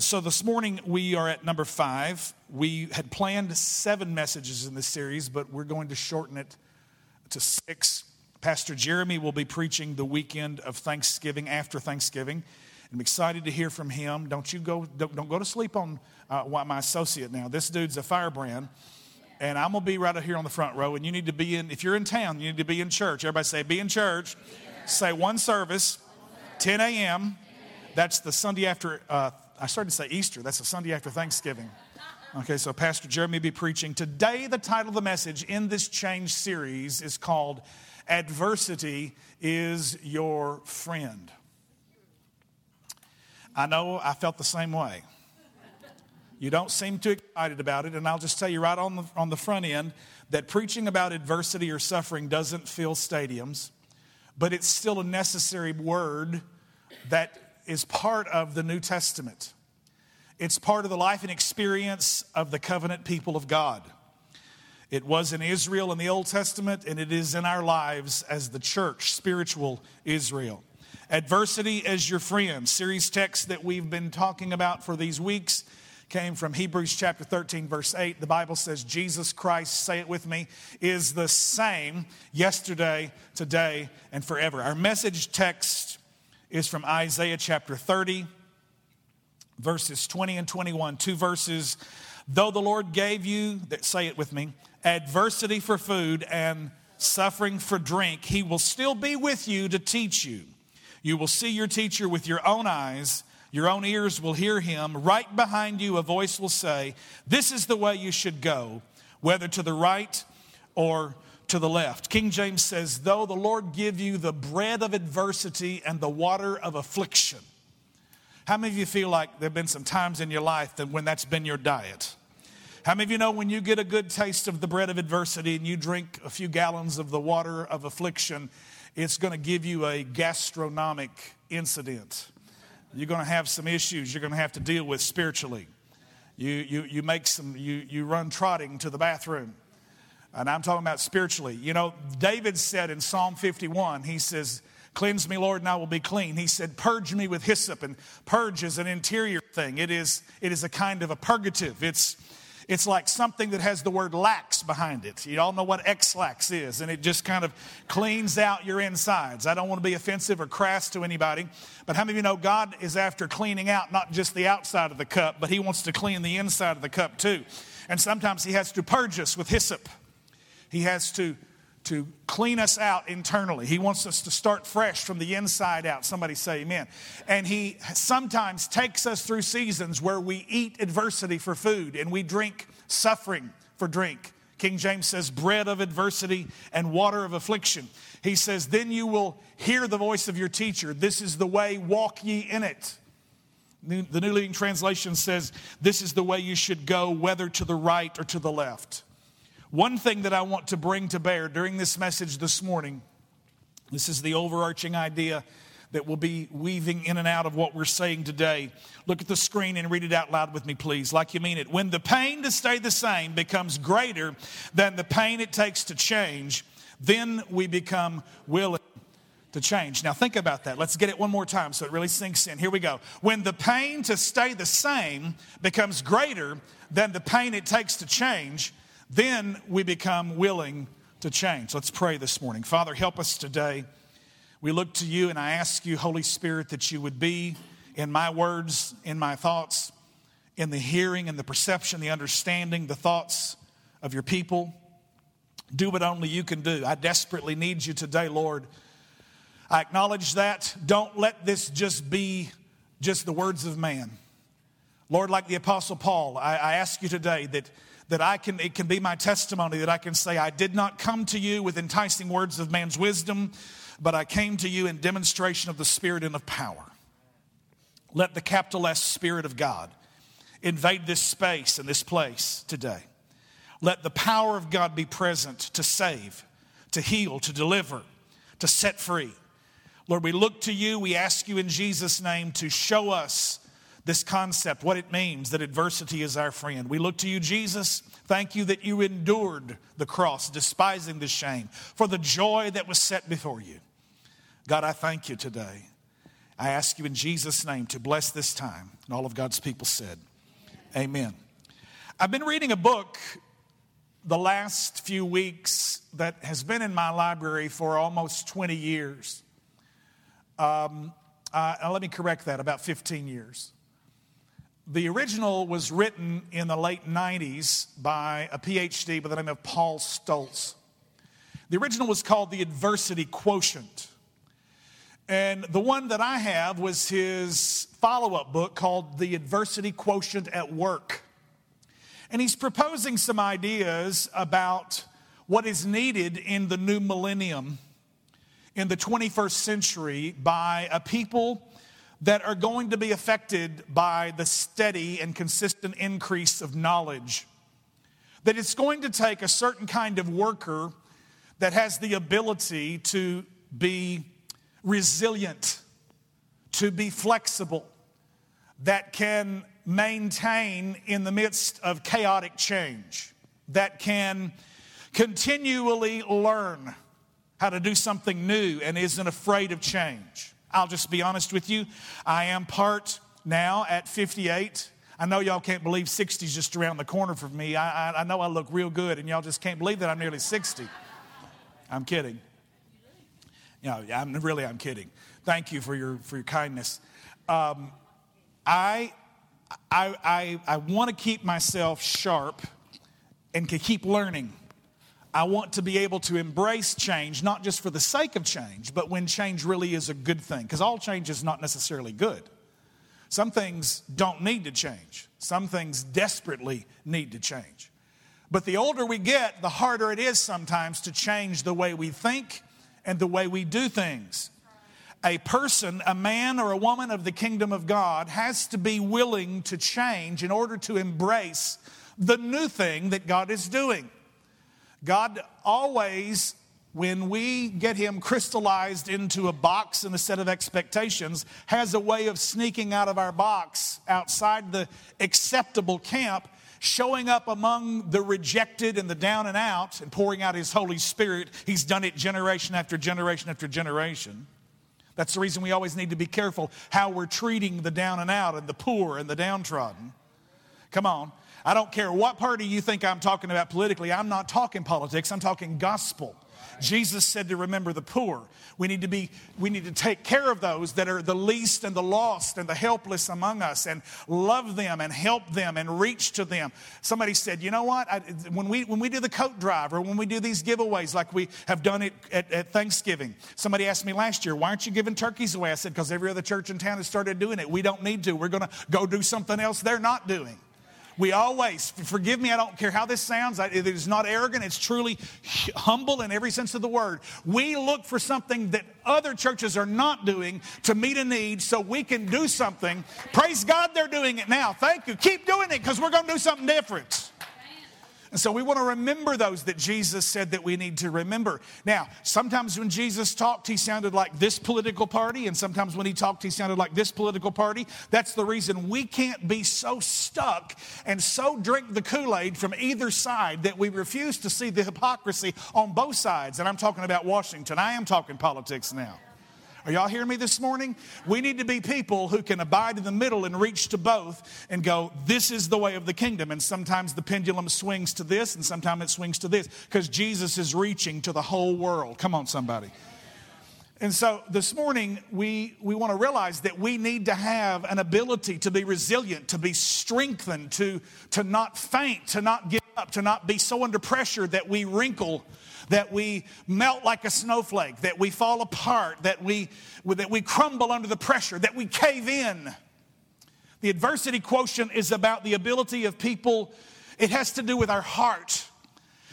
So this morning we are at number five. We had planned seven messages in this series, but we're going to shorten it to six. Pastor Jeremy will be preaching the weekend of Thanksgiving after Thanksgiving. I'm excited to hear from him. Don't you go, don't, don't go to sleep on uh, my associate now. This dude's a firebrand. And I'm going to be right here on the front row. And you need to be in, if you're in town, you need to be in church. Everybody say, be in church. Say one service, 10 a.m. That's the Sunday after, uh, I started to say Easter. That's the Sunday after Thanksgiving. Okay, so Pastor Jeremy will be preaching. Today, the title of the message in this change series is called Adversity is Your Friend. I know I felt the same way. You don't seem too excited about it, and I'll just tell you right on the, on the front end that preaching about adversity or suffering doesn't fill stadiums, but it's still a necessary word that is part of the New Testament. It's part of the life and experience of the covenant people of God. It was in Israel in the Old Testament, and it is in our lives as the church, spiritual Israel. Adversity as your friend, series text that we've been talking about for these weeks came from Hebrews chapter 13, verse 8. The Bible says, Jesus Christ, say it with me, is the same yesterday, today, and forever. Our message text is from Isaiah chapter 30, verses 20 and 21. Two verses. Though the Lord gave you, that say it with me, adversity for food and suffering for drink, he will still be with you to teach you you will see your teacher with your own eyes. Your own ears will hear him. Right behind you, a voice will say, This is the way you should go, whether to the right or to the left. King James says, Though the Lord give you the bread of adversity and the water of affliction. How many of you feel like there have been some times in your life that when that's been your diet? How many of you know when you get a good taste of the bread of adversity and you drink a few gallons of the water of affliction, it's going to give you a gastronomic incident. You're going to have some issues you're going to have to deal with spiritually. You, you, you make some, you, you run trotting to the bathroom. And I'm talking about spiritually. You know, David said in Psalm 51, he says, Cleanse me, Lord, and I will be clean. He said, Purge me with hyssop. And purge is an interior thing, it is, it is a kind of a purgative. It's, it's like something that has the word lax behind it. You all know what Ex-Lax is, and it just kind of cleans out your insides. I don't want to be offensive or crass to anybody, but how many of you know God is after cleaning out not just the outside of the cup, but He wants to clean the inside of the cup too. And sometimes He has to purge us with hyssop. He has to to clean us out internally. He wants us to start fresh from the inside out. Somebody say amen. And He sometimes takes us through seasons where we eat adversity for food and we drink suffering for drink. King James says, bread of adversity and water of affliction. He says, then you will hear the voice of your teacher. This is the way, walk ye in it. The New Living Translation says, this is the way you should go, whether to the right or to the left. One thing that I want to bring to bear during this message this morning, this is the overarching idea that will be weaving in and out of what we're saying today. Look at the screen and read it out loud with me, please, like you mean it. When the pain to stay the same becomes greater than the pain it takes to change, then we become willing to change. Now, think about that. Let's get it one more time so it really sinks in. Here we go. When the pain to stay the same becomes greater than the pain it takes to change, then we become willing to change. Let's pray this morning. Father, help us today. We look to you and I ask you, Holy Spirit, that you would be in my words, in my thoughts, in the hearing and the perception, the understanding, the thoughts of your people. Do what only you can do. I desperately need you today, Lord. I acknowledge that. Don't let this just be just the words of man. Lord, like the Apostle Paul, I, I ask you today that that I can, it can be my testimony that I can say, I did not come to you with enticing words of man's wisdom, but I came to you in demonstration of the Spirit and of power. Let the capital S Spirit of God invade this space and this place today. Let the power of God be present to save, to heal, to deliver, to set free. Lord, we look to you. We ask you in Jesus' name to show us this concept, what it means that adversity is our friend. We look to you, Jesus. Thank you that you endured the cross, despising the shame, for the joy that was set before you. God, I thank you today. I ask you in Jesus' name to bless this time. And all of God's people said, Amen. I've been reading a book the last few weeks that has been in my library for almost 20 years. Um, uh, let me correct that, about 15 years. The original was written in the late 90s by a PhD by the name of Paul Stoltz. The original was called The Adversity Quotient. And the one that I have was his follow up book called The Adversity Quotient at Work. And he's proposing some ideas about what is needed in the new millennium, in the 21st century, by a people that are going to be affected by the steady and consistent increase of knowledge. That it's going to take a certain kind of worker that has the ability to be resilient, to be flexible, that can maintain in the midst of chaotic change, that can continually learn how to do something new and isn't afraid of change. I'll just be honest with you. I am part now at 58. I know y'all can't believe 60 is just around the corner from me. I, I, I know I look real good, and y'all just can't believe that I'm nearly 60. I'm kidding. Know, I'm, really, I'm kidding. Thank you for your, for your kindness. Um, I, I, I, I want to keep myself sharp and to keep learning. I want to be able to embrace change, not just for the sake of change, but when change really is a good thing, because all change is not necessarily good. Some things don't need to change, some things desperately need to change. But the older we get, the harder it is sometimes to change the way we think and the way we do things. A person, a man or a woman of the kingdom of God, has to be willing to change in order to embrace the new thing that God is doing. God always, when we get Him crystallized into a box and a set of expectations, has a way of sneaking out of our box outside the acceptable camp, showing up among the rejected and the down and out, and pouring out His Holy Spirit. He's done it generation after generation after generation. That's the reason we always need to be careful how we're treating the down and out and the poor and the downtrodden. Come on. I don't care what party you think I'm talking about politically. I'm not talking politics, I'm talking gospel. Jesus said to remember the poor. We need to be we need to take care of those that are the least and the lost and the helpless among us and love them and help them and reach to them. Somebody said, "You know what? I, when we when we do the coat drive or when we do these giveaways like we have done it at, at Thanksgiving." Somebody asked me last year, "Why aren't you giving turkeys away?" I said, "Because every other church in town has started doing it. We don't need to. We're going to go do something else they're not doing." We always, forgive me, I don't care how this sounds, it is not arrogant, it's truly humble in every sense of the word. We look for something that other churches are not doing to meet a need so we can do something. Praise God, they're doing it now. Thank you. Keep doing it because we're going to do something different. And so we want to remember those that Jesus said that we need to remember. Now, sometimes when Jesus talked, he sounded like this political party, and sometimes when he talked, he sounded like this political party. That's the reason we can't be so stuck and so drink the Kool Aid from either side that we refuse to see the hypocrisy on both sides. And I'm talking about Washington, I am talking politics now. Are y'all hearing me this morning? We need to be people who can abide in the middle and reach to both and go, this is the way of the kingdom. And sometimes the pendulum swings to this and sometimes it swings to this because Jesus is reaching to the whole world. Come on, somebody. And so this morning, we, we want to realize that we need to have an ability to be resilient, to be strengthened, to, to not faint, to not give up, to not be so under pressure that we wrinkle that we melt like a snowflake, that we fall apart, that we, that we crumble under the pressure, that we cave in. The adversity quotient is about the ability of people, it has to do with our heart.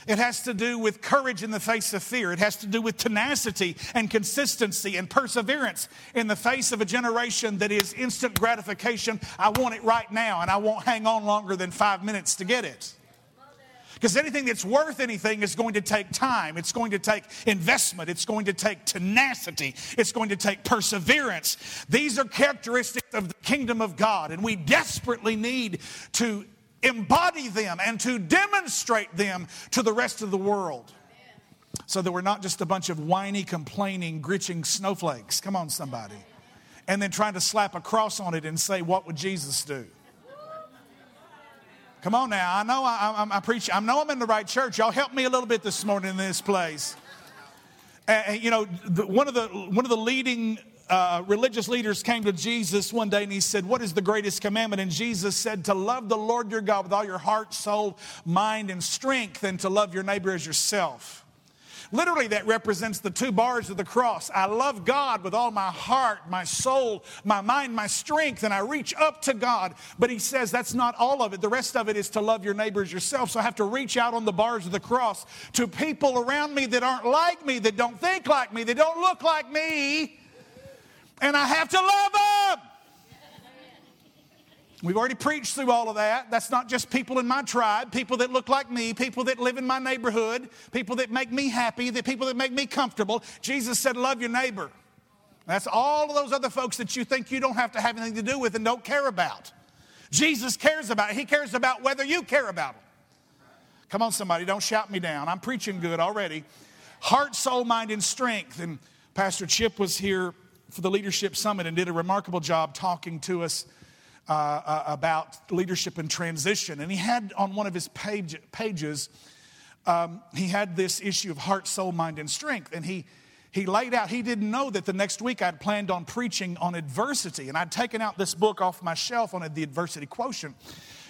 It has to do with courage in the face of fear. It has to do with tenacity and consistency and perseverance in the face of a generation that is instant gratification. I want it right now, and I won't hang on longer than five minutes to get it. Because anything that's worth anything is going to take time. It's going to take investment. It's going to take tenacity. It's going to take perseverance. These are characteristics of the kingdom of God, and we desperately need to embody them and to demonstrate them to the rest of the world. So that we're not just a bunch of whiny, complaining, gritching snowflakes. Come on, somebody. and then trying to slap a cross on it and say, What would Jesus do? Come on now. I know I, I, I preach. I know I'm in the right church. Y'all help me a little bit this morning in this place. And, you know, the, one of the one of the leading uh, religious leaders came to Jesus one day and he said, What is the greatest commandment? And Jesus said, To love the Lord your God with all your heart, soul, mind, and strength, and to love your neighbor as yourself. Literally, that represents the two bars of the cross. I love God with all my heart, my soul, my mind, my strength, and I reach up to God. But he says that's not all of it. The rest of it is to love your neighbors yourself. So I have to reach out on the bars of the cross to people around me that aren't like me, that don't think like me, that don't look like me and I have to love them. We've already preached through all of that. That's not just people in my tribe, people that look like me, people that live in my neighborhood, people that make me happy, the people that make me comfortable. Jesus said, Love your neighbor. That's all of those other folks that you think you don't have to have anything to do with and don't care about. Jesus cares about. He cares about whether you care about them. Come on, somebody, don't shout me down. I'm preaching good already. Heart, soul, mind, and strength. And Pastor Chip was here for the Leadership Summit and did a remarkable job talking to us uh, uh, about leadership and transition. And he had on one of his page, pages, um, he had this issue of heart, soul, mind, and strength. And he, he laid out, he didn't know that the next week I'd planned on preaching on adversity. And I'd taken out this book off my shelf on the adversity quotient.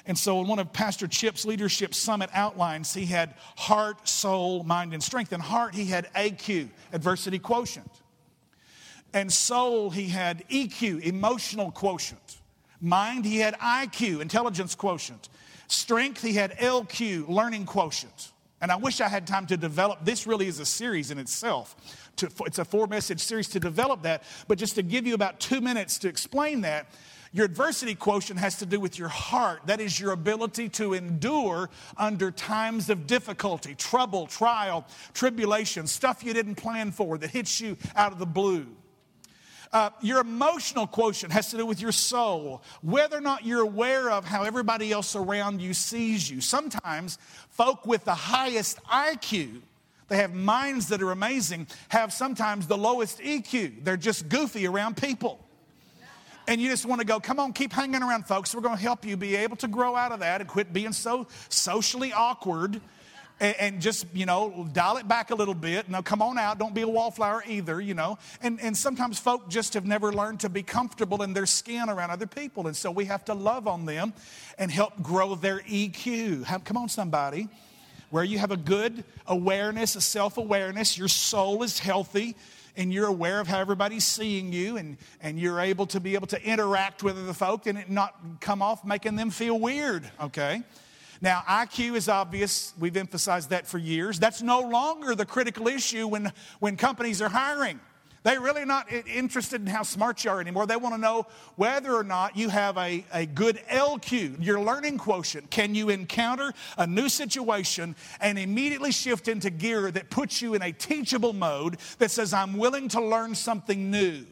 And so, in one of Pastor Chip's Leadership Summit outlines, he had heart, soul, mind, and strength. In heart, he had AQ, adversity quotient and soul, he had EQ, emotional quotient. Mind, he had IQ, intelligence quotient. Strength, he had LQ, learning quotient. And I wish I had time to develop. This really is a series in itself. To, it's a four message series to develop that. But just to give you about two minutes to explain that, your adversity quotient has to do with your heart. That is your ability to endure under times of difficulty, trouble, trial, tribulation, stuff you didn't plan for that hits you out of the blue. Uh, your emotional quotient has to do with your soul, whether or not you're aware of how everybody else around you sees you. Sometimes folk with the highest IQ, they have minds that are amazing, have sometimes the lowest EQ. They're just goofy around people. And you just want to go, come on, keep hanging around, folks. We're going to help you be able to grow out of that and quit being so socially awkward and, and, just, you know, dial it back a little bit. No, come on out. Don't be a wallflower either, you know. And, and sometimes folk just have never learned to be comfortable in their skin around other people. And so we have to love on them and help grow their EQ. Come on, somebody. Where you have a good awareness, a self awareness, your soul is healthy and you're aware of how everybody's seeing you and, and you're able to be able to interact with other folk and it not come off making them feel weird, okay? Now, IQ is obvious. We've emphasized that for years. That's no longer the critical issue when, when companies are hiring. They're really not interested in how smart you are anymore. They want to know whether or not you have a, a good LQ, your learning quotient. Can you encounter a new situation and immediately shift into gear that puts you in a teachable mode that says, I'm willing to learn something new?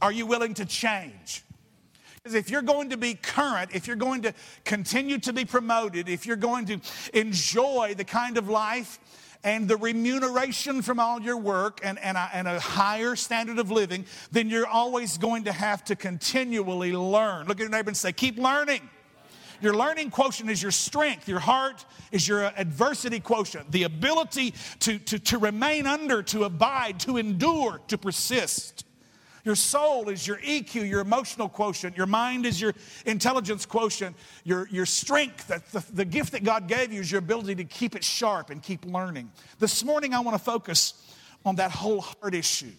Are you willing to change? If you're going to be current, if you're going to continue to be promoted, if you're going to enjoy the kind of life and the remuneration from all your work and, and, a, and a higher standard of living, then you're always going to have to continually learn. Look at your neighbor and say, Keep learning. Your learning quotient is your strength. Your heart is your adversity quotient, the ability to, to, to remain under, to abide, to endure, to persist. Your soul is your EQ, your emotional quotient. Your mind is your intelligence quotient. Your, your strength, the, the, the gift that God gave you is your ability to keep it sharp and keep learning. This morning, I want to focus on that whole heart issue,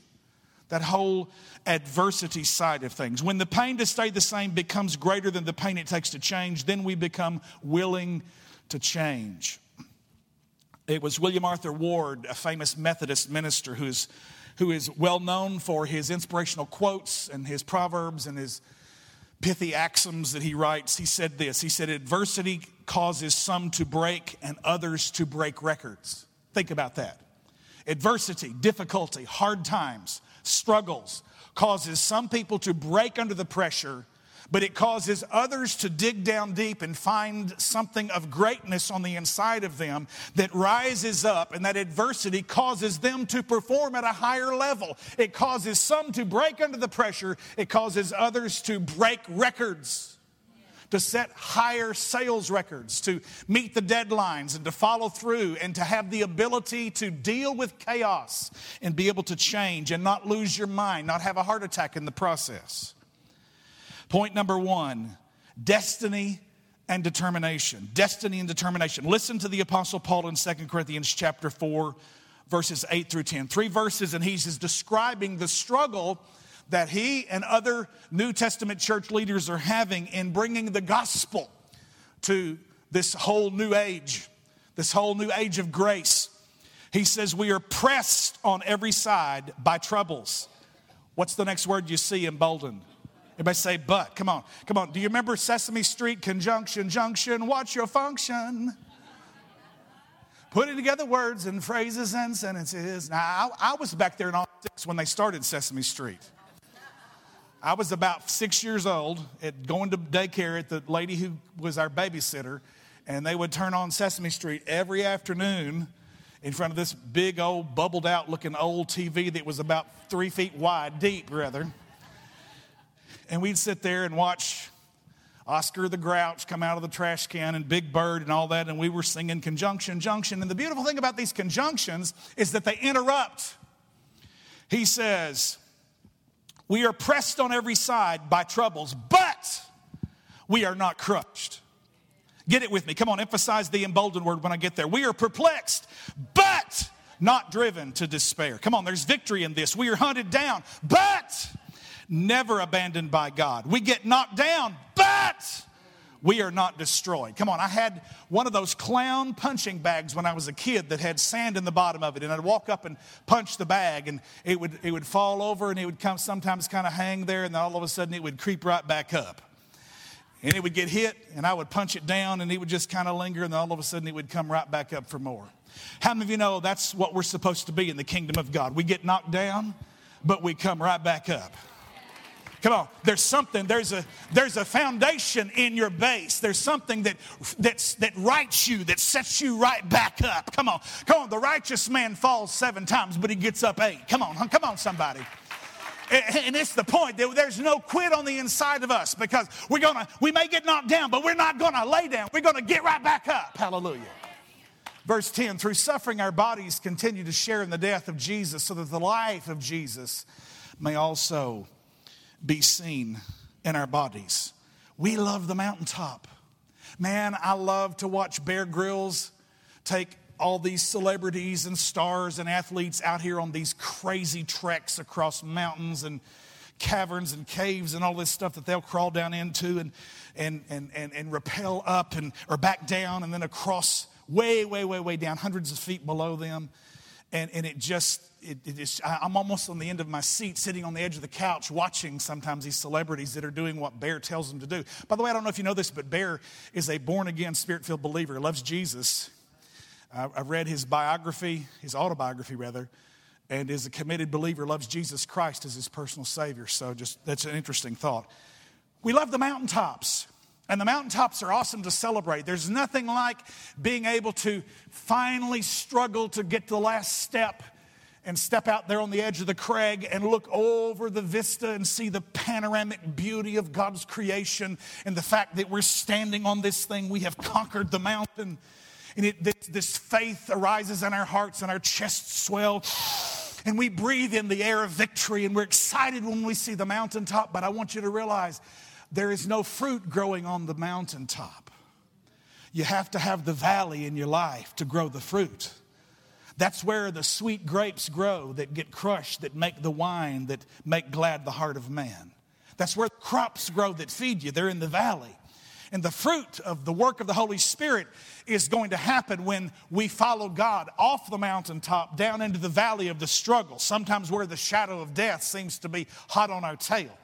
that whole adversity side of things. When the pain to stay the same becomes greater than the pain it takes to change, then we become willing to change. It was William Arthur Ward, a famous Methodist minister who's who is well known for his inspirational quotes and his proverbs and his pithy axioms that he writes. He said this He said, Adversity causes some to break and others to break records. Think about that. Adversity, difficulty, hard times, struggles causes some people to break under the pressure but it causes others to dig down deep and find something of greatness on the inside of them that rises up, and that adversity causes them to perform at a higher level. It causes some to break under the pressure, it causes others to break records. To set higher sales records, to meet the deadlines, and to follow through, and to have the ability to deal with chaos and be able to change and not lose your mind, not have a heart attack in the process. Point number one destiny and determination. Destiny and determination. Listen to the Apostle Paul in 2 Corinthians chapter 4, verses 8 through 10. Three verses, and he's describing the struggle that he and other New Testament church leaders are having in bringing the gospel to this whole new age, this whole new age of grace. He says, We are pressed on every side by troubles. What's the next word you see emboldened? Everybody say, but. Come on, come on. Do you remember Sesame Street, conjunction, junction? What's your function? Putting together words and phrases and sentences. Now, I, I was back there in all six when they started Sesame Street. I was about six years old at going to daycare at the lady who was our babysitter, and they would turn on Sesame Street every afternoon in front of this big old bubbled out looking old TV that was about three feet wide, deep rather. And we'd sit there and watch Oscar the Grouch come out of the trash can and Big Bird and all that, and we were singing conjunction, junction. And the beautiful thing about these conjunctions is that they interrupt. He says, We are pressed on every side by troubles, but we are not crushed. Get it with me. Come on, emphasize the emboldened word when I get there. We are perplexed, but not driven to despair. Come on, there's victory in this. We are hunted down, but never abandoned by God. We get knocked down, but we are not destroyed. Come on, I had one of those clown punching bags when I was a kid that had sand in the bottom of it, and I'd walk up and punch the bag, and it would, it would fall over, and it would come sometimes kind of hang there, and then all of a sudden it would creep right back up. And it would get hit, and I would punch it down, and it would just kind of linger, and then all of a sudden it would come right back up for more. How many of you know that's what we're supposed to be in the kingdom of God? We get knocked down, but we come right back up. Come on, there's something, there's a there's a foundation in your base. There's something that that's that rights you, that sets you right back up. Come on, come on. The righteous man falls seven times, but he gets up eight. Come on, come on, somebody. And it's the point that there's no quit on the inside of us because we're gonna, we may get knocked down, but we're not gonna lay down. We're gonna get right back up. Hallelujah. Verse 10 through suffering, our bodies continue to share in the death of Jesus so that the life of Jesus may also be seen in our bodies. We love the mountaintop. Man, I love to watch Bear Grylls take all these celebrities and stars and athletes out here on these crazy treks across mountains and caverns and caves and all this stuff that they'll crawl down into and, and, and, and, and rappel up and, or back down and then across way, way, way, way down, hundreds of feet below them. And, and it just, it, it is, I'm almost on the end of my seat, sitting on the edge of the couch, watching sometimes these celebrities that are doing what Bear tells them to do. By the way, I don't know if you know this, but Bear is a born again, spirit filled believer, loves Jesus. I've read his biography, his autobiography rather, and is a committed believer, loves Jesus Christ as his personal Savior. So, just that's an interesting thought. We love the mountaintops. And the mountaintops are awesome to celebrate. There's nothing like being able to finally struggle to get to the last step and step out there on the edge of the crag and look over the vista and see the panoramic beauty of God's creation and the fact that we're standing on this thing. We have conquered the mountain. And it, this, this faith arises in our hearts and our chests swell. And we breathe in the air of victory and we're excited when we see the mountaintop. But I want you to realize there is no fruit growing on the mountaintop. You have to have the valley in your life to grow the fruit. That's where the sweet grapes grow that get crushed, that make the wine, that make glad the heart of man. That's where crops grow that feed you. They're in the valley. And the fruit of the work of the Holy Spirit is going to happen when we follow God off the mountaintop down into the valley of the struggle, sometimes where the shadow of death seems to be hot on our tail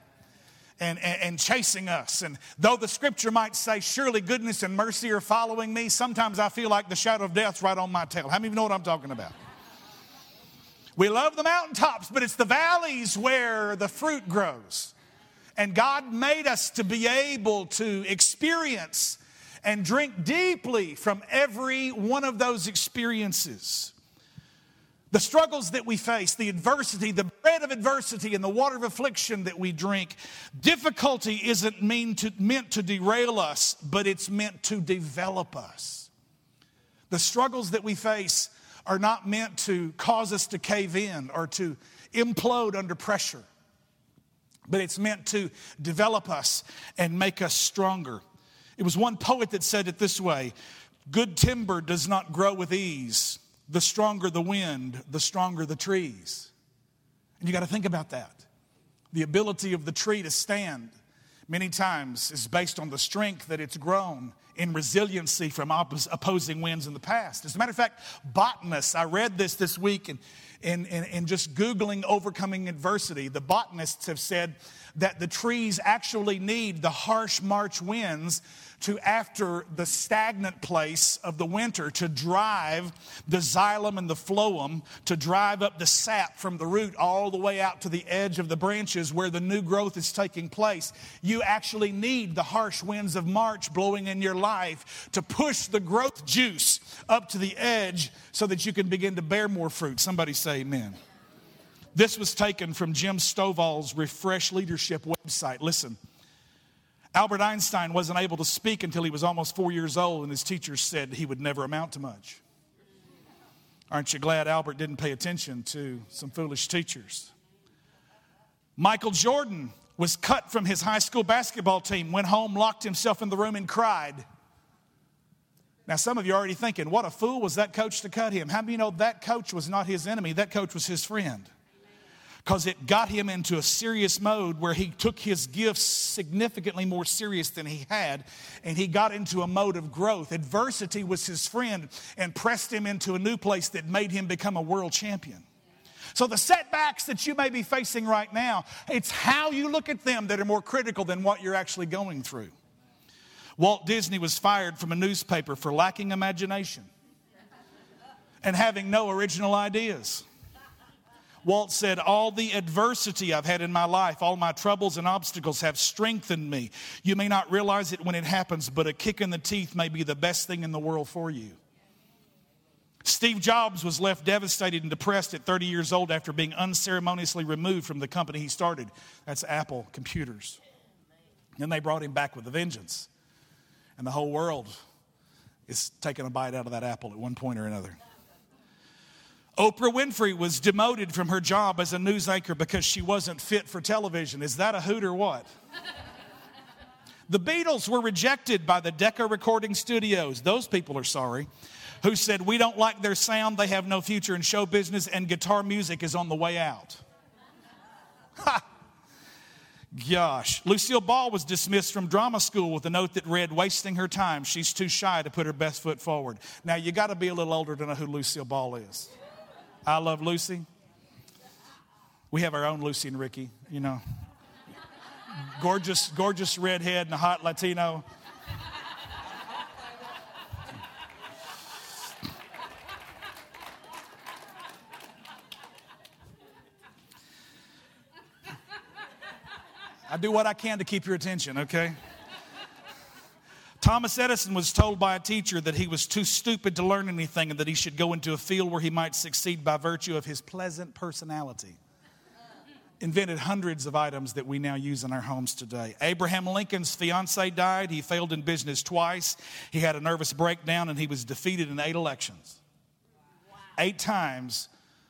and, and, and, chasing us. And though the scripture might say, Surely goodness and mercy are following me, sometimes I feel like the shadow of death's right on my tail. How many of you know what I'm talking about? We love the mountaintops, but it's the valleys where the fruit grows. And God made us to be able to experience and drink deeply from every one of those experiences. The struggles that we face, the adversity, the bread of adversity and the water of affliction that we drink, difficulty isn't mean to, meant to derail us, but it's meant to develop us. The struggles that we face are not meant to cause us to cave in or to implode under pressure, but it's meant to develop us and make us stronger. It was one poet that said it this way Good timber does not grow with ease the stronger the wind, the stronger the trees. And you got to think about that. The ability of the tree to stand many times is based on the strength that it's grown in resiliency from opposing winds in the past. As a matter of fact, botanists, I read this this week and in, in, just Googling overcoming adversity, the botanists have said that the trees actually need the harsh March winds to after the stagnant place of the winter to drive the xylem and the phloem to drive up the sap from the root all the way out to the edge of the branches where the new growth is taking place. You actually need the harsh winds of March blowing in your life to push the growth juice up to the edge so that you can begin to bear more fruit. Somebody say amen. This was taken from Jim Stovall's Refresh Leadership website. Listen. Albert Einstein wasn't able to speak until he was almost four years old, and his teachers said he would never amount to much. Aren't you glad Albert didn't pay attention to some foolish teachers? Michael Jordan was cut from his high school basketball team, went home, locked himself in the room, and cried. Now, some of you are already thinking, what a fool was that coach to cut him? How many you know that coach was not his enemy? That coach was his friend because it got him into a serious mode where he took his gifts significantly more serious than he had and he got into a mode of growth. Adversity was his friend and pressed him into a new place that made him become a world champion. So the setbacks that you may be facing right now it's how you look at them that are more critical than what you're actually going through. Walt disney was fired from a newspaper for lacking imagination and having no original ideas Walt said, All the adversity I've had in my life, all my troubles and obstacles have strengthened me. You may not realize it when it happens, but a kick in the teeth may be the best thing in the world for you. Steve Jobs was left devastated and depressed at 30 years old after being unceremoniously removed from the company he started. That's Apple Computers. And they brought him back with a vengeance. And the whole world is taking a bite out of that apple at one point or another. Oprah Winfrey was demoted from her job as a news anchor because she wasn't fit for television. Is that a hoot or what? the Beatles were rejected by the Decca recording studios. Those people are sorry. Who said, We don't like their sound, they have no future in show business, and guitar music is on the way out. Ha! Gosh. Lucille Ball was dismissed from drama school with a note that read, Wasting her time. She's too shy to put her best foot forward. Now, you got to be a little older to know who Lucille Ball is. I love Lucy. We have our own Lucy and Ricky, you know. Gorgeous, gorgeous redhead and a hot Latino. I do what I can to keep your attention, okay? Thomas Edison was told by a teacher that he was too stupid to learn anything and that he should go into a field where he might succeed by virtue of his pleasant personality. Invented hundreds of items that we now use in our homes today. Abraham Lincoln's fiance died. He failed in business twice. He had a nervous breakdown and he was defeated in eight elections. Eight times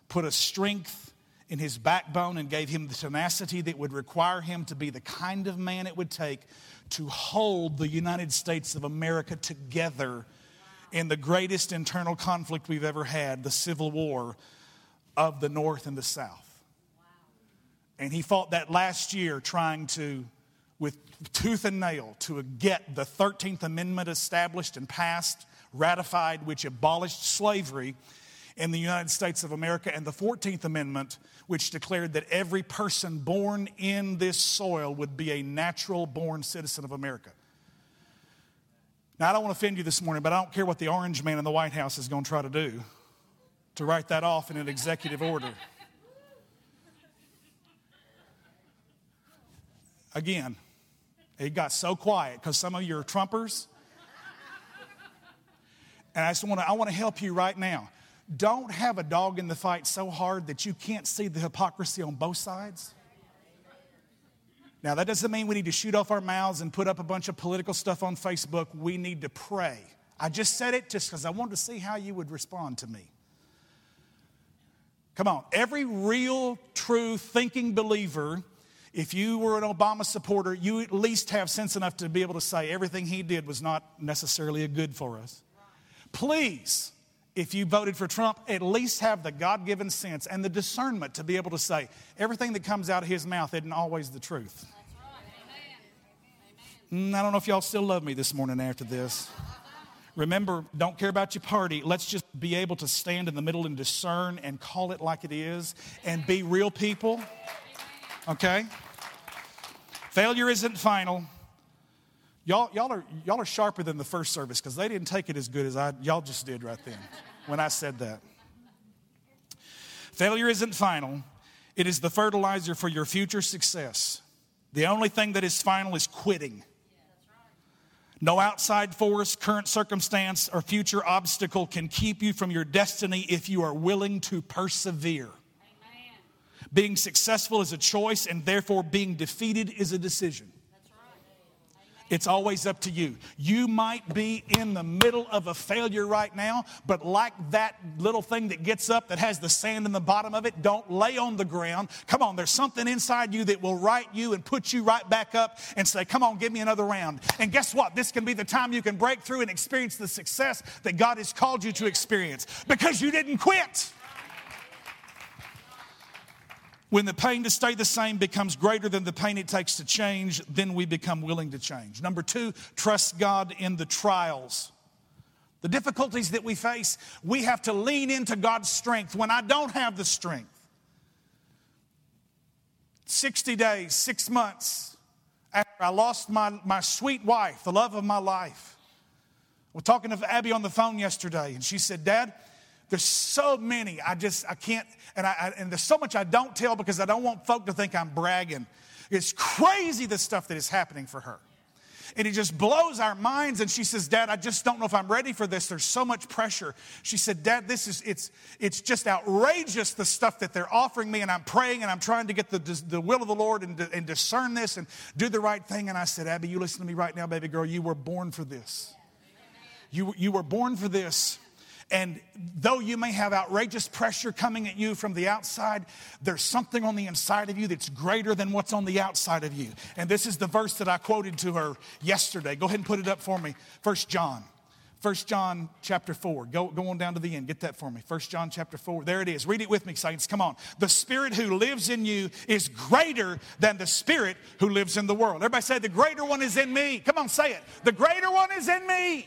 put a strength in his backbone and gave him the tenacity that would require him to be the kind of man it would take to hold the United States of America together in the greatest internal conflict we've ever had the Civil War of the North and the South. And he fought that last year trying to, with tooth and nail, to get the 13th Amendment established and passed, ratified, which abolished slavery in the United States of America, and the 14th Amendment, which declared that every person born in this soil would be a natural born citizen of America. Now, I don't want to offend you this morning, but I don't care what the orange man in the White House is going to try to do to write that off in an executive order. Again, it got so quiet because some of you are Trumpers. And I just want to I want to help you right now. Don't have a dog in the fight so hard that you can't see the hypocrisy on both sides. Now, that doesn't mean we need to shoot off our mouths and put up a bunch of political stuff on Facebook. We need to pray. I just said it just because I wanted to see how you would respond to me. Come on, every real, true, thinking believer, if you were an Obama supporter, you at least have sense enough to be able to say everything he did was not necessarily a good for us. Please, if you voted for Trump, at least have the God given sense and the discernment to be able to say everything that comes out of his mouth isn't always the truth. Mm, I don't know if y'all still love me this morning after this. Remember, don't care about your party. Let's just be able to stand in the middle and discern and call it like it is and be real people. Okay? Failure isn't final. Y'all, y'all, are, y'all are sharper than the first service because they didn't take it as good as I, y'all just did right then when I said that. Failure isn't final, it is the fertilizer for your future success. The only thing that is final is quitting. No outside force, current circumstance, or future obstacle can keep you from your destiny if you are willing to persevere. Amen. Being successful is a choice, and therefore being defeated is a decision. It's always up to you. You might be in the middle of a failure right now, but like that little thing that gets up that has the sand in the bottom of it, don't lay on the ground. Come on, there's something inside you that will right you and put you right back up and say, Come on, give me another round. And guess what? This can be the time you can break through and experience the success that God has called you to experience because you didn't quit. When the pain to stay the same becomes greater than the pain it takes to change, then we become willing to change. Number two, trust God in the trials. The difficulties that we face, we have to lean into God's strength when I don't have the strength. 60 days, six months after I lost my, my sweet wife, the love of my life. We're talking to Abby on the phone yesterday, and she said, Dad, there's so many, I just, I can't, and, I, and there's so much I don't tell because I don't want folk to think I'm bragging. It's crazy the stuff that is happening for her. And it just blows our minds. And she says, Dad, I just don't know if I'm ready for this. There's so much pressure. She said, Dad, this is, it's, it's just outrageous the stuff that they're offering me. And I'm praying and I'm trying to get the, the will of the Lord and, and discern this and do the right thing. And I said, Abby, you listen to me right now, baby girl. You were born for this. You, you were born for this. And though you may have outrageous pressure coming at you from the outside, there's something on the inside of you that's greater than what's on the outside of you. And this is the verse that I quoted to her yesterday. Go ahead and put it up for me. First John. First John chapter 4. Go, go on down to the end. Get that for me. First John chapter 4. There it is. Read it with me, saints. Come on. The spirit who lives in you is greater than the spirit who lives in the world. Everybody say, the greater one is in me. Come on, say it. The greater one is in me.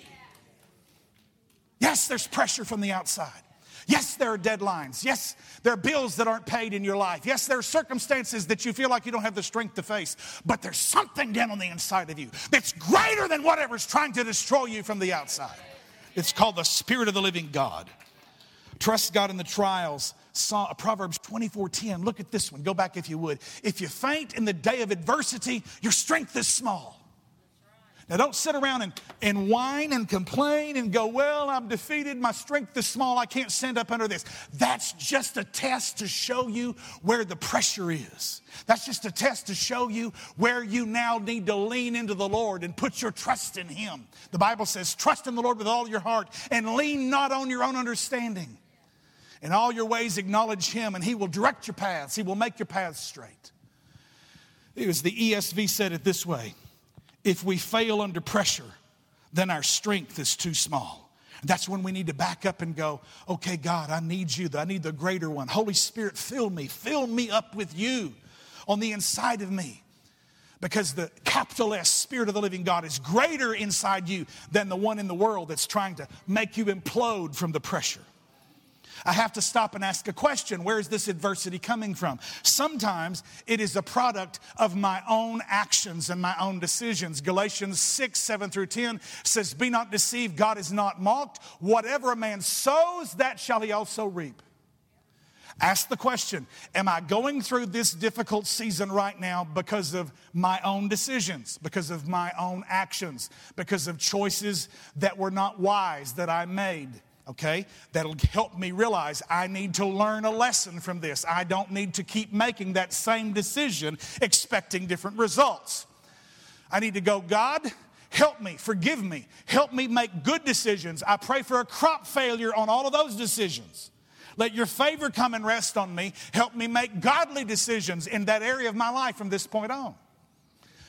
Yes, there's pressure from the outside. Yes, there are deadlines. Yes, there are bills that aren't paid in your life. Yes, there are circumstances that you feel like you don't have the strength to face. But there's something down on the inside of you that's greater than whatever's trying to destroy you from the outside. It's called the Spirit of the living God. Trust God in the trials. Uh, Proverbs 24:10. Look at this one. Go back if you would. If you faint in the day of adversity, your strength is small. Now, don't sit around and, and whine and complain and go, Well, I'm defeated. My strength is small. I can't stand up under this. That's just a test to show you where the pressure is. That's just a test to show you where you now need to lean into the Lord and put your trust in Him. The Bible says, Trust in the Lord with all your heart and lean not on your own understanding. In all your ways, acknowledge Him, and He will direct your paths, He will make your paths straight. It was the ESV said it this way if we fail under pressure, then our strength is too small. That's when we need to back up and go, okay, God, I need you. I need the greater one. Holy Spirit, fill me. Fill me up with you on the inside of me. Because the capital S, Spirit of the living God, is greater inside you than the one in the world that's trying to make you implode from the pressure. I have to stop and ask a question where is this adversity coming from? Sometimes it is a product of my own actions and my own decisions. Galatians 6, 7 through 10 says, Be not deceived, God is not mocked. Whatever a man sows, that shall he also reap. Ask the question Am I going through this difficult season right now because of my own decisions, because of my own actions, because of choices that were not wise that I made? Okay, that'll help me realize I need to learn a lesson from this. I don't need to keep making that same decision expecting different results. I need to go, God, help me, forgive me, help me make good decisions. I pray for a crop failure on all of those decisions. Let your favor come and rest on me. Help me make godly decisions in that area of my life from this point on.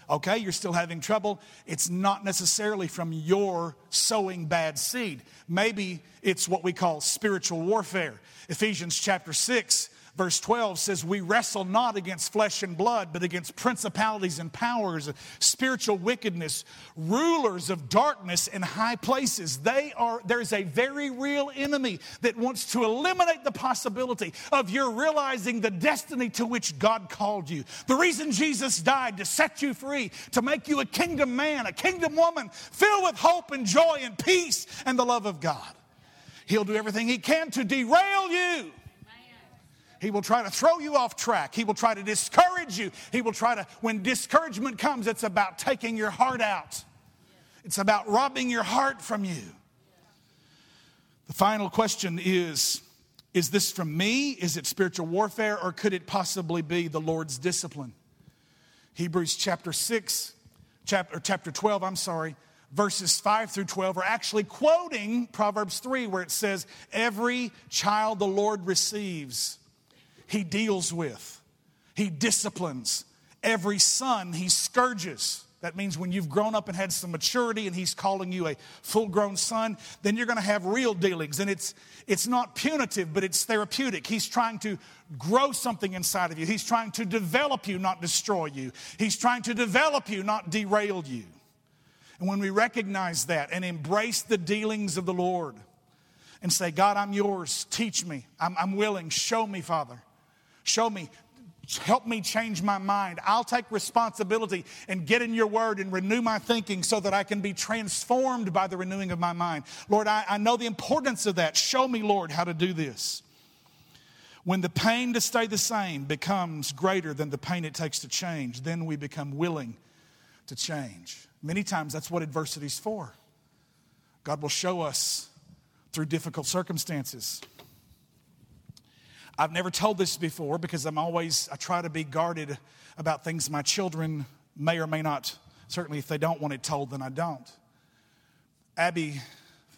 Okay, you're still having trouble. It's not necessarily from your sowing bad seed. Maybe it's what we call spiritual warfare. Ephesians chapter 6 Verse 12 says, We wrestle not against flesh and blood, but against principalities and powers, spiritual wickedness, rulers of darkness in high places. They are, there's a very real enemy that wants to eliminate the possibility of your realizing the destiny to which God called you. The reason Jesus died to set you free, to make you a kingdom man, a kingdom woman, filled with hope and joy and peace and the love of God. He'll do everything he can to derail you he will try to throw you off track. He will try to discourage you. He will try to, when discouragement comes, it's about taking your heart out, it's about robbing your heart from you. The final question is Is this from me? Is it spiritual warfare? Or could it possibly be the Lord's discipline? Hebrews chapter 6, chapter, chapter 12, I'm sorry, verses 5 through 12 are actually quoting Proverbs 3, where it says, Every child the Lord receives he deals with, he disciplines. Every son he scourges. That means when you've grown up and had some maturity and he's calling you a full grown son, then you're going to have real dealings. And it's, it's not punitive, but it's therapeutic. He's trying to grow something inside of you. He's trying to develop you, not destroy you. He's trying to develop you, not derail you. And when we recognize that and embrace the dealings of the Lord and say, God, I'm yours, teach me, I'm, I'm willing, show me, Father. Show me. Help me change my mind. I'll take responsibility and get in your word and renew my thinking so that I can be transformed by the renewing of my mind. Lord, I, I know the importance of that. Show me, Lord, how to do this. When the pain to stay the same becomes greater than the pain it takes to change, then we become willing to change. Many times that's what adversity is for. God will show us through difficult circumstances. I've never told this before because I'm always, I try to be guarded about things my children may or may not, certainly if they don't want it told, then I don't. Abby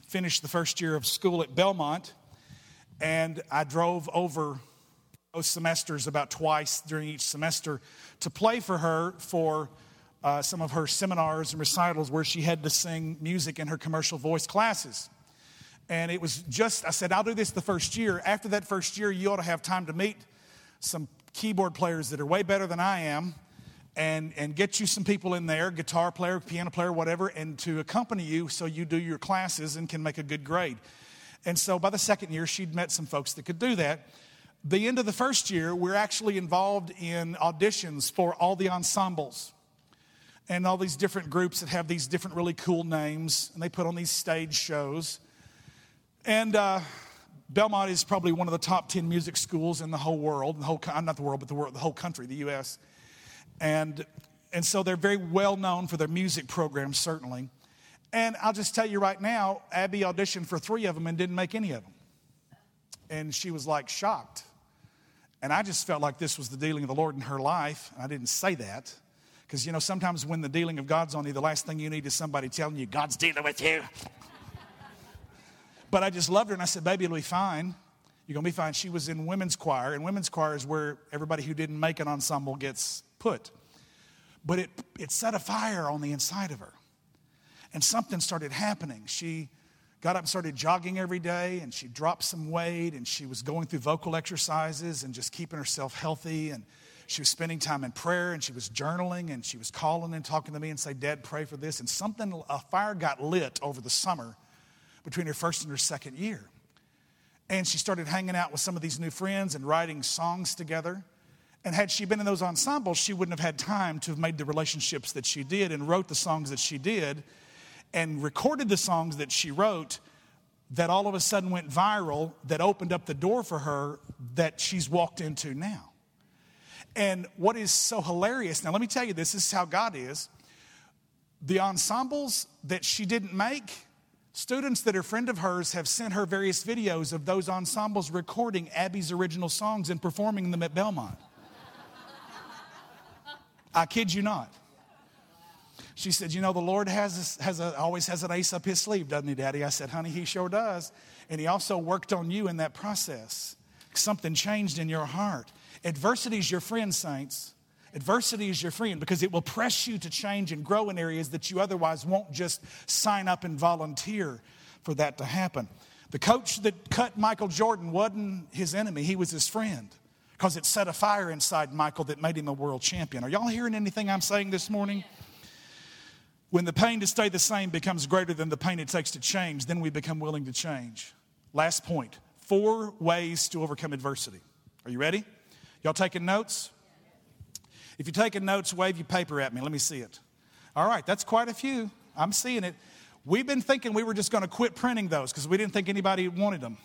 finished the first year of school at Belmont, and I drove over those semesters about twice during each semester to play for her for uh, some of her seminars and recitals where she had to sing music in her commercial voice classes. And it was just, I said, I'll do this the first year. After that first year, you ought to have time to meet some keyboard players that are way better than I am and, and get you some people in there, guitar player, piano player, whatever, and to accompany you so you do your classes and can make a good grade. And so by the second year, she'd met some folks that could do that. The end of the first year, we're actually involved in auditions for all the ensembles and all these different groups that have these different really cool names, and they put on these stage shows. And uh, Belmont is probably one of the top 10 music schools in the whole world, the whole, not the world, but the, world, the whole country, the U.S. And, and so they're very well known for their music programs, certainly. And I'll just tell you right now, Abby auditioned for three of them and didn't make any of them. And she was like shocked. And I just felt like this was the dealing of the Lord in her life. And I didn't say that. Because, you know, sometimes when the dealing of God's on you, the last thing you need is somebody telling you, God's dealing with you. But I just loved her and I said, Baby, it'll be fine. You're going to be fine. She was in women's choir, and women's choir is where everybody who didn't make an ensemble gets put. But it, it set a fire on the inside of her. And something started happening. She got up and started jogging every day, and she dropped some weight, and she was going through vocal exercises and just keeping herself healthy. And she was spending time in prayer, and she was journaling, and she was calling and talking to me and say, Dad, pray for this. And something, a fire got lit over the summer between her first and her second year. And she started hanging out with some of these new friends and writing songs together. And had she been in those ensembles, she wouldn't have had time to have made the relationships that she did and wrote the songs that she did and recorded the songs that she wrote that all of a sudden went viral that opened up the door for her that she's walked into now. And what is so hilarious, now let me tell you this, this is how God is. The ensembles that she didn't make, students that are friend of hers have sent her various videos of those ensembles recording Abby's original songs and performing them at Belmont. I kid you not. She said, You know, the Lord has, has a, always has an ace up his sleeve, doesn't he, Daddy? I said, Honey, he sure does. And he also worked on you in that process. Something changed in your heart. Adversity is your friend, saints. Adversity is your friend because it will press you to change and grow in areas that you otherwise won't just sign up and volunteer for that to happen. The coach that cut Michael Jordan wasn't his enemy, he was his friend because it set a fire inside Michael that made him a world champion. Are y'all hearing anything I'm saying this morning? When the pain to stay the same becomes greater than the pain it takes to change, then we become willing to change. Last point four ways to overcome adversity. Are you ready? Y'all taking notes? If you're taking notes, wave your paper at me. Let me see it. All right, that's quite a few. I'm seeing it. We've been thinking we were just going to quit printing those because we didn't think anybody wanted them.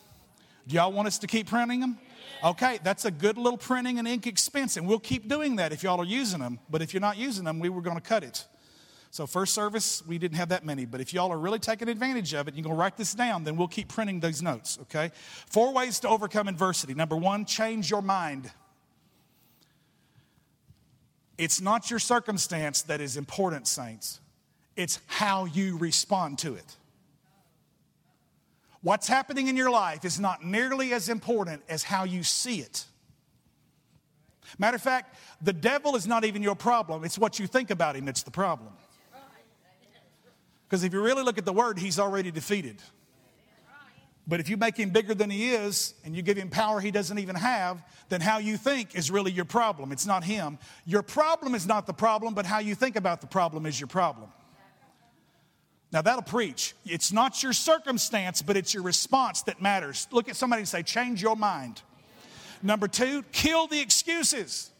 Do y'all want us to keep printing them? Okay, that's a good little printing and ink expense, and we'll keep doing that if y'all are using them. But if you're not using them, we were going to cut it. So, first service, we didn't have that many. But if y'all are really taking advantage of it, you're going to write this down, then we'll keep printing those notes, okay? Four ways to overcome adversity. Number one, change your mind. It's not your circumstance that is important, saints, it's how you respond to it. What's happening in your life is not nearly as important as how you see it. Matter of fact, the devil is not even your problem, it's what you think about him that's the problem. Because if you really look at the word, he's already defeated. But if you make him bigger than he is and you give him power he doesn't even have, then how you think is really your problem. It's not him. Your problem is not the problem, but how you think about the problem is your problem. Now that'll preach. It's not your circumstance, but it's your response that matters. Look at somebody and say, change your mind. Number two, kill the excuses.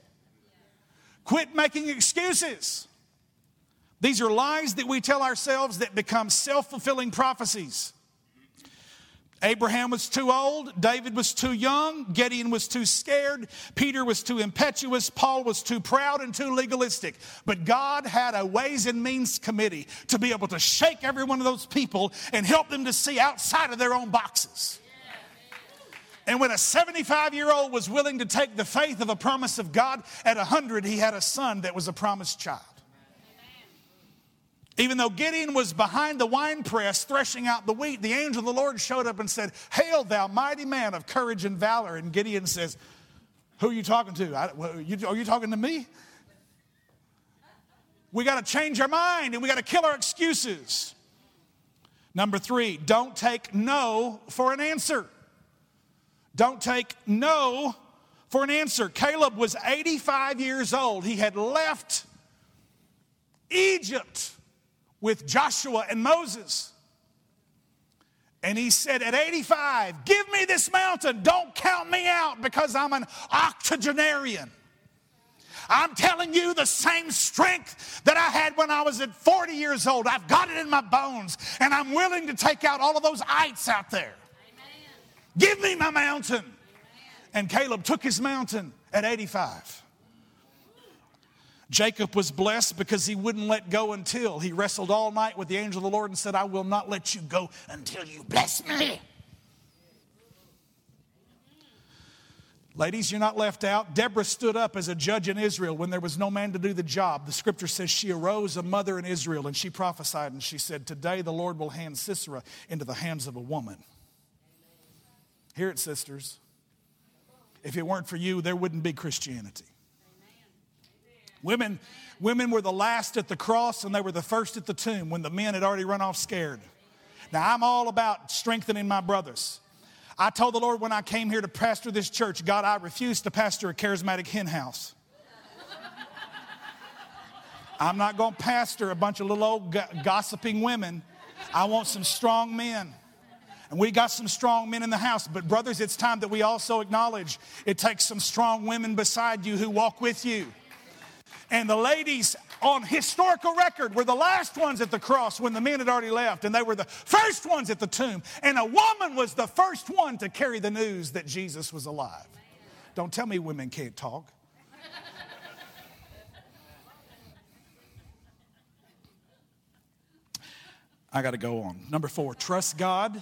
Quit making excuses. These are lies that we tell ourselves that become self fulfilling prophecies. Abraham was too old, David was too young, Gideon was too scared, Peter was too impetuous, Paul was too proud and too legalistic. But God had a Ways and Means Committee to be able to shake every one of those people and help them to see outside of their own boxes. And when a 75 year old was willing to take the faith of a promise of God, at 100, he had a son that was a promised child. Even though Gideon was behind the winepress threshing out the wheat, the angel of the Lord showed up and said, Hail, thou mighty man of courage and valor. And Gideon says, Who are you talking to? I, well, you, are you talking to me? We got to change our mind and we got to kill our excuses. Number three, don't take no for an answer. Don't take no for an answer. Caleb was 85 years old. He had left Egypt with Joshua and Moses. And he said, At 85, give me this mountain. Don't count me out because I'm an octogenarian. I'm telling you the same strength that I had when I was at 40 years old. I've got it in my bones, and I'm willing to take out all of those ites out there. Amen. Give me my mountain. Amen. And Caleb took his mountain at 85. Jacob was blessed because he wouldn't let go until he wrestled all night with the angel of the Lord and said, I will not let you go until you bless me. Ladies, you're not left out. Deborah stood up as a judge in Israel when there was no man to do the job. The scripture says she arose a mother in Israel and she prophesied and she said, Today the Lord will hand Sisera into the hands of a woman. Hear it, sisters. If it weren't for you, there wouldn't be Christianity. Women, women were the last at the cross and they were the first at the tomb when the men had already run off scared. Now, I'm all about strengthening my brothers. I told the Lord when I came here to pastor this church, God, I refuse to pastor a charismatic hen house. I'm not going to pastor a bunch of little old gossiping women. I want some strong men. And we got some strong men in the house. But, brothers, it's time that we also acknowledge it takes some strong women beside you who walk with you. And the ladies on historical record were the last ones at the cross when the men had already left, and they were the first ones at the tomb. And a woman was the first one to carry the news that Jesus was alive. Don't tell me women can't talk. I got to go on. Number four, trust God.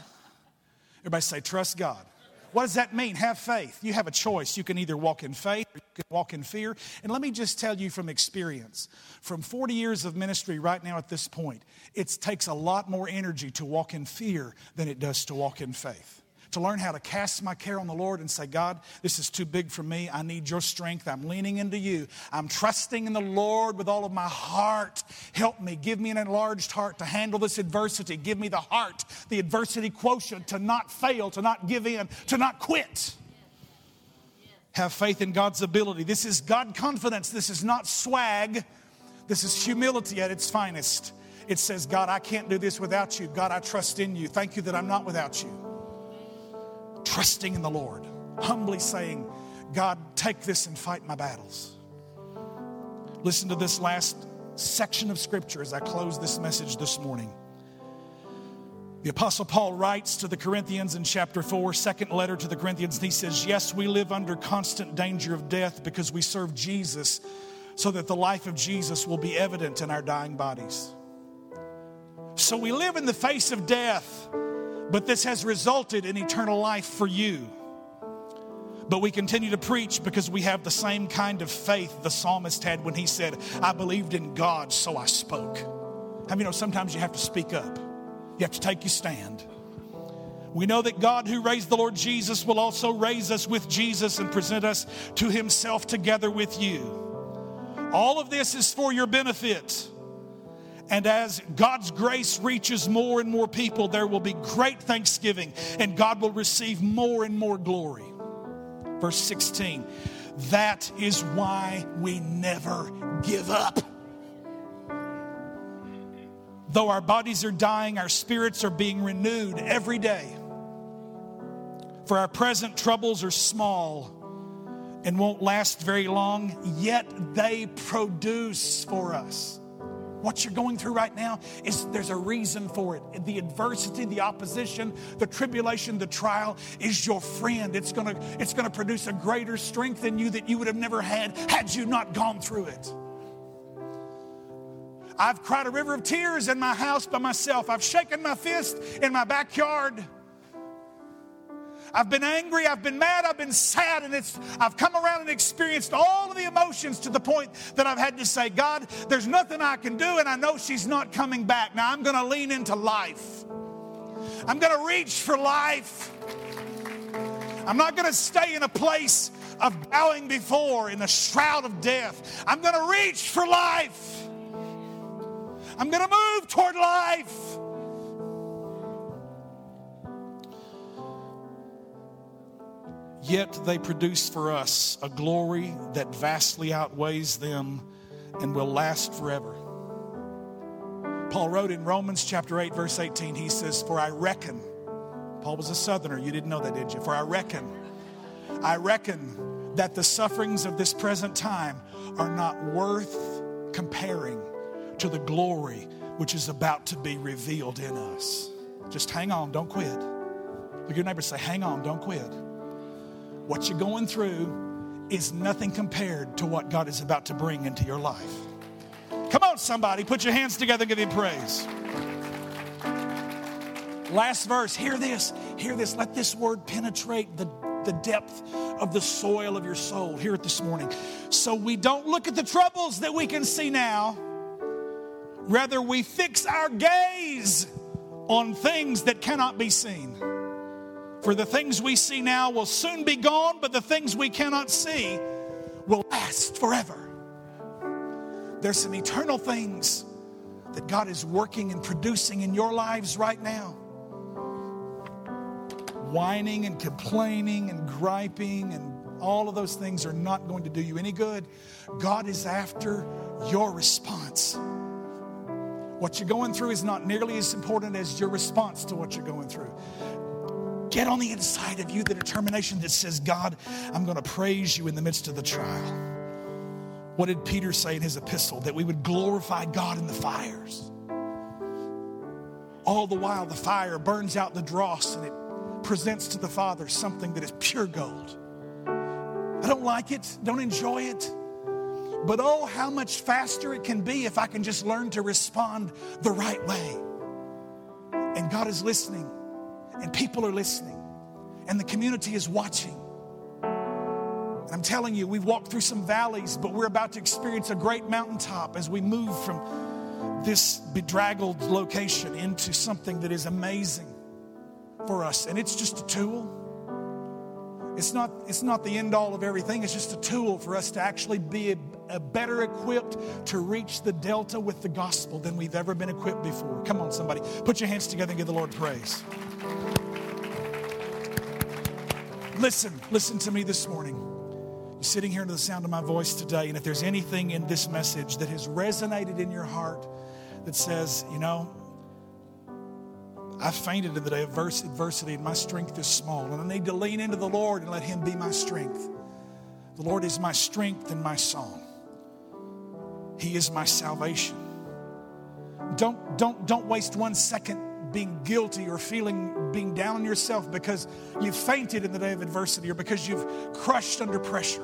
Everybody say, trust God. What does that mean? Have faith. You have a choice. You can either walk in faith or you can walk in fear. And let me just tell you from experience, from 40 years of ministry right now at this point, it takes a lot more energy to walk in fear than it does to walk in faith to learn how to cast my care on the Lord and say, God, this is too big for me. I need your strength. I'm leaning into you. I'm trusting in the Lord with all of my heart. Help me. Give me an enlarged heart to handle this adversity. Give me the heart, the adversity quotient to not fail, to not give in, to not quit. Have faith in God's ability. This is God confidence. This is not swag. This is humility at its finest. It says, God, I can't do this without you. God, I trust in you. Thank you that I'm not without you trusting in the Lord, humbly saying, God, take this and fight my battles. Listen to this last section of scripture as I close this message this morning. The Apostle Paul writes to the Corinthians in chapter 4, second letter to the Corinthians, and he says, Yes, we live under constant danger of death because we serve Jesus, so that the life of Jesus will be evident in our dying bodies. So we live in the face of death but this has resulted in eternal life for you. But we continue to preach because we have the same kind of faith the psalmist had when he said, I believed in God, so I spoke. How you know sometimes you have to speak up? You have to take your stand. We know that God, who raised the Lord Jesus, will also raise us with Jesus and present us to himself together with you. All of this is for your benefit. And as God's grace reaches more and more people, there will be great thanksgiving and God will receive more and more glory. Verse 16, that is why we never give up. Though our bodies are dying, our spirits are being renewed every day. For our present troubles are small and won't last very long, yet they produce for us what you're going through right now is there's a reason for it. The adversity, the opposition, the tribulation, the trial is your friend. It's gonna, it's gonna produce a greater strength in you that you would have never had had you not gone through it. I've cried a river of tears in my house by myself. I've shaken my fist in my backyard. I've been angry, I've been mad, I've been sad, and it's I've come around and experienced all of the emotions to the point that I've had to say, God, there's nothing I can do, and I know she's not coming back. Now I'm gonna lean into life. I'm gonna reach for life. I'm not gonna stay in a place of bowing before in a shroud of death. I'm gonna reach for life. I'm gonna move toward life. Yet they produce for us a glory that vastly outweighs them and will last forever. Paul wrote in Romans chapter 8, verse 18, he says, For I reckon, Paul was a southerner, you didn't know that, did you? For I reckon, I reckon that the sufferings of this present time are not worth comparing to the glory which is about to be revealed in us. Just hang on, don't quit. Look your neighbor say, Hang on, don't quit. What you're going through is nothing compared to what God is about to bring into your life. Come on, somebody, put your hands together, give Him praise. Last verse, hear this, hear this. Let this word penetrate the, the depth of the soil of your soul. Hear it this morning. So we don't look at the troubles that we can see now, rather, we fix our gaze on things that cannot be seen. For the things we see now will soon be gone, but the things we cannot see will last forever. There's some eternal things that God is working and producing in your lives right now. Whining and complaining and griping and all of those things are not going to do you any good. God is after your response. What you're going through is not nearly as important as your response to what you're going through. Get on the inside of you the determination that says, God, I'm going to praise you in the midst of the trial. What did Peter say in his epistle? That we would glorify God in the fires. All the while, the fire burns out the dross and it presents to the Father something that is pure gold. I don't like it, don't enjoy it. But oh, how much faster it can be if I can just learn to respond the right way. And God is listening, and people are listening, and the community is watching. And I'm telling you, we've walked through some valleys, but we're about to experience a great mountaintop as we move from this bedraggled location into something that is amazing for us. And it's just a tool. It's not, it's not the end all of everything. It's just a tool for us to actually be a, a better equipped to reach the Delta with the gospel than we've ever been equipped before. Come on, somebody. Put your hands together and give the Lord praise. Listen, listen to me this morning. You're sitting here under the sound of my voice today, and if there's anything in this message that has resonated in your heart that says, you know, I fainted in the day of adversity and my strength is small. And I need to lean into the Lord and let Him be my strength. The Lord is my strength and my song. He is my salvation. Don't, don't, don't waste one second being guilty or feeling being down on yourself because you've fainted in the day of adversity or because you've crushed under pressure.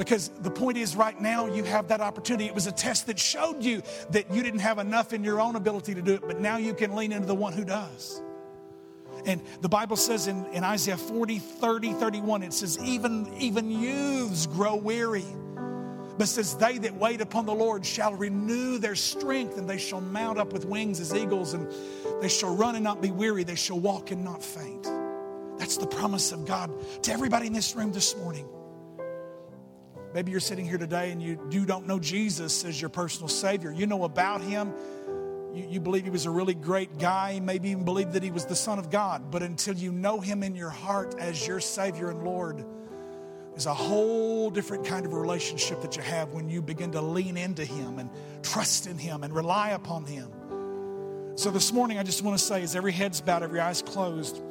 Because the point is, right now, you have that opportunity. It was a test that showed you that you didn't have enough in your own ability to do it, but now you can lean into the one who does. And the Bible says in, in Isaiah 40, 30, 31, it says, even, even youths grow weary. But says, They that wait upon the Lord shall renew their strength, and they shall mount up with wings as eagles, and they shall run and not be weary, they shall walk and not faint. That's the promise of God to everybody in this room this morning. Maybe you're sitting here today and you, you don't know Jesus as your personal Savior. You know about Him. You, you believe He was a really great guy. Maybe even believe that He was the Son of God. But until you know Him in your heart as your Savior and Lord, there's a whole different kind of relationship that you have when you begin to lean into Him and trust in Him and rely upon Him. So this morning, I just want to say, as every head's bowed, every eye's closed,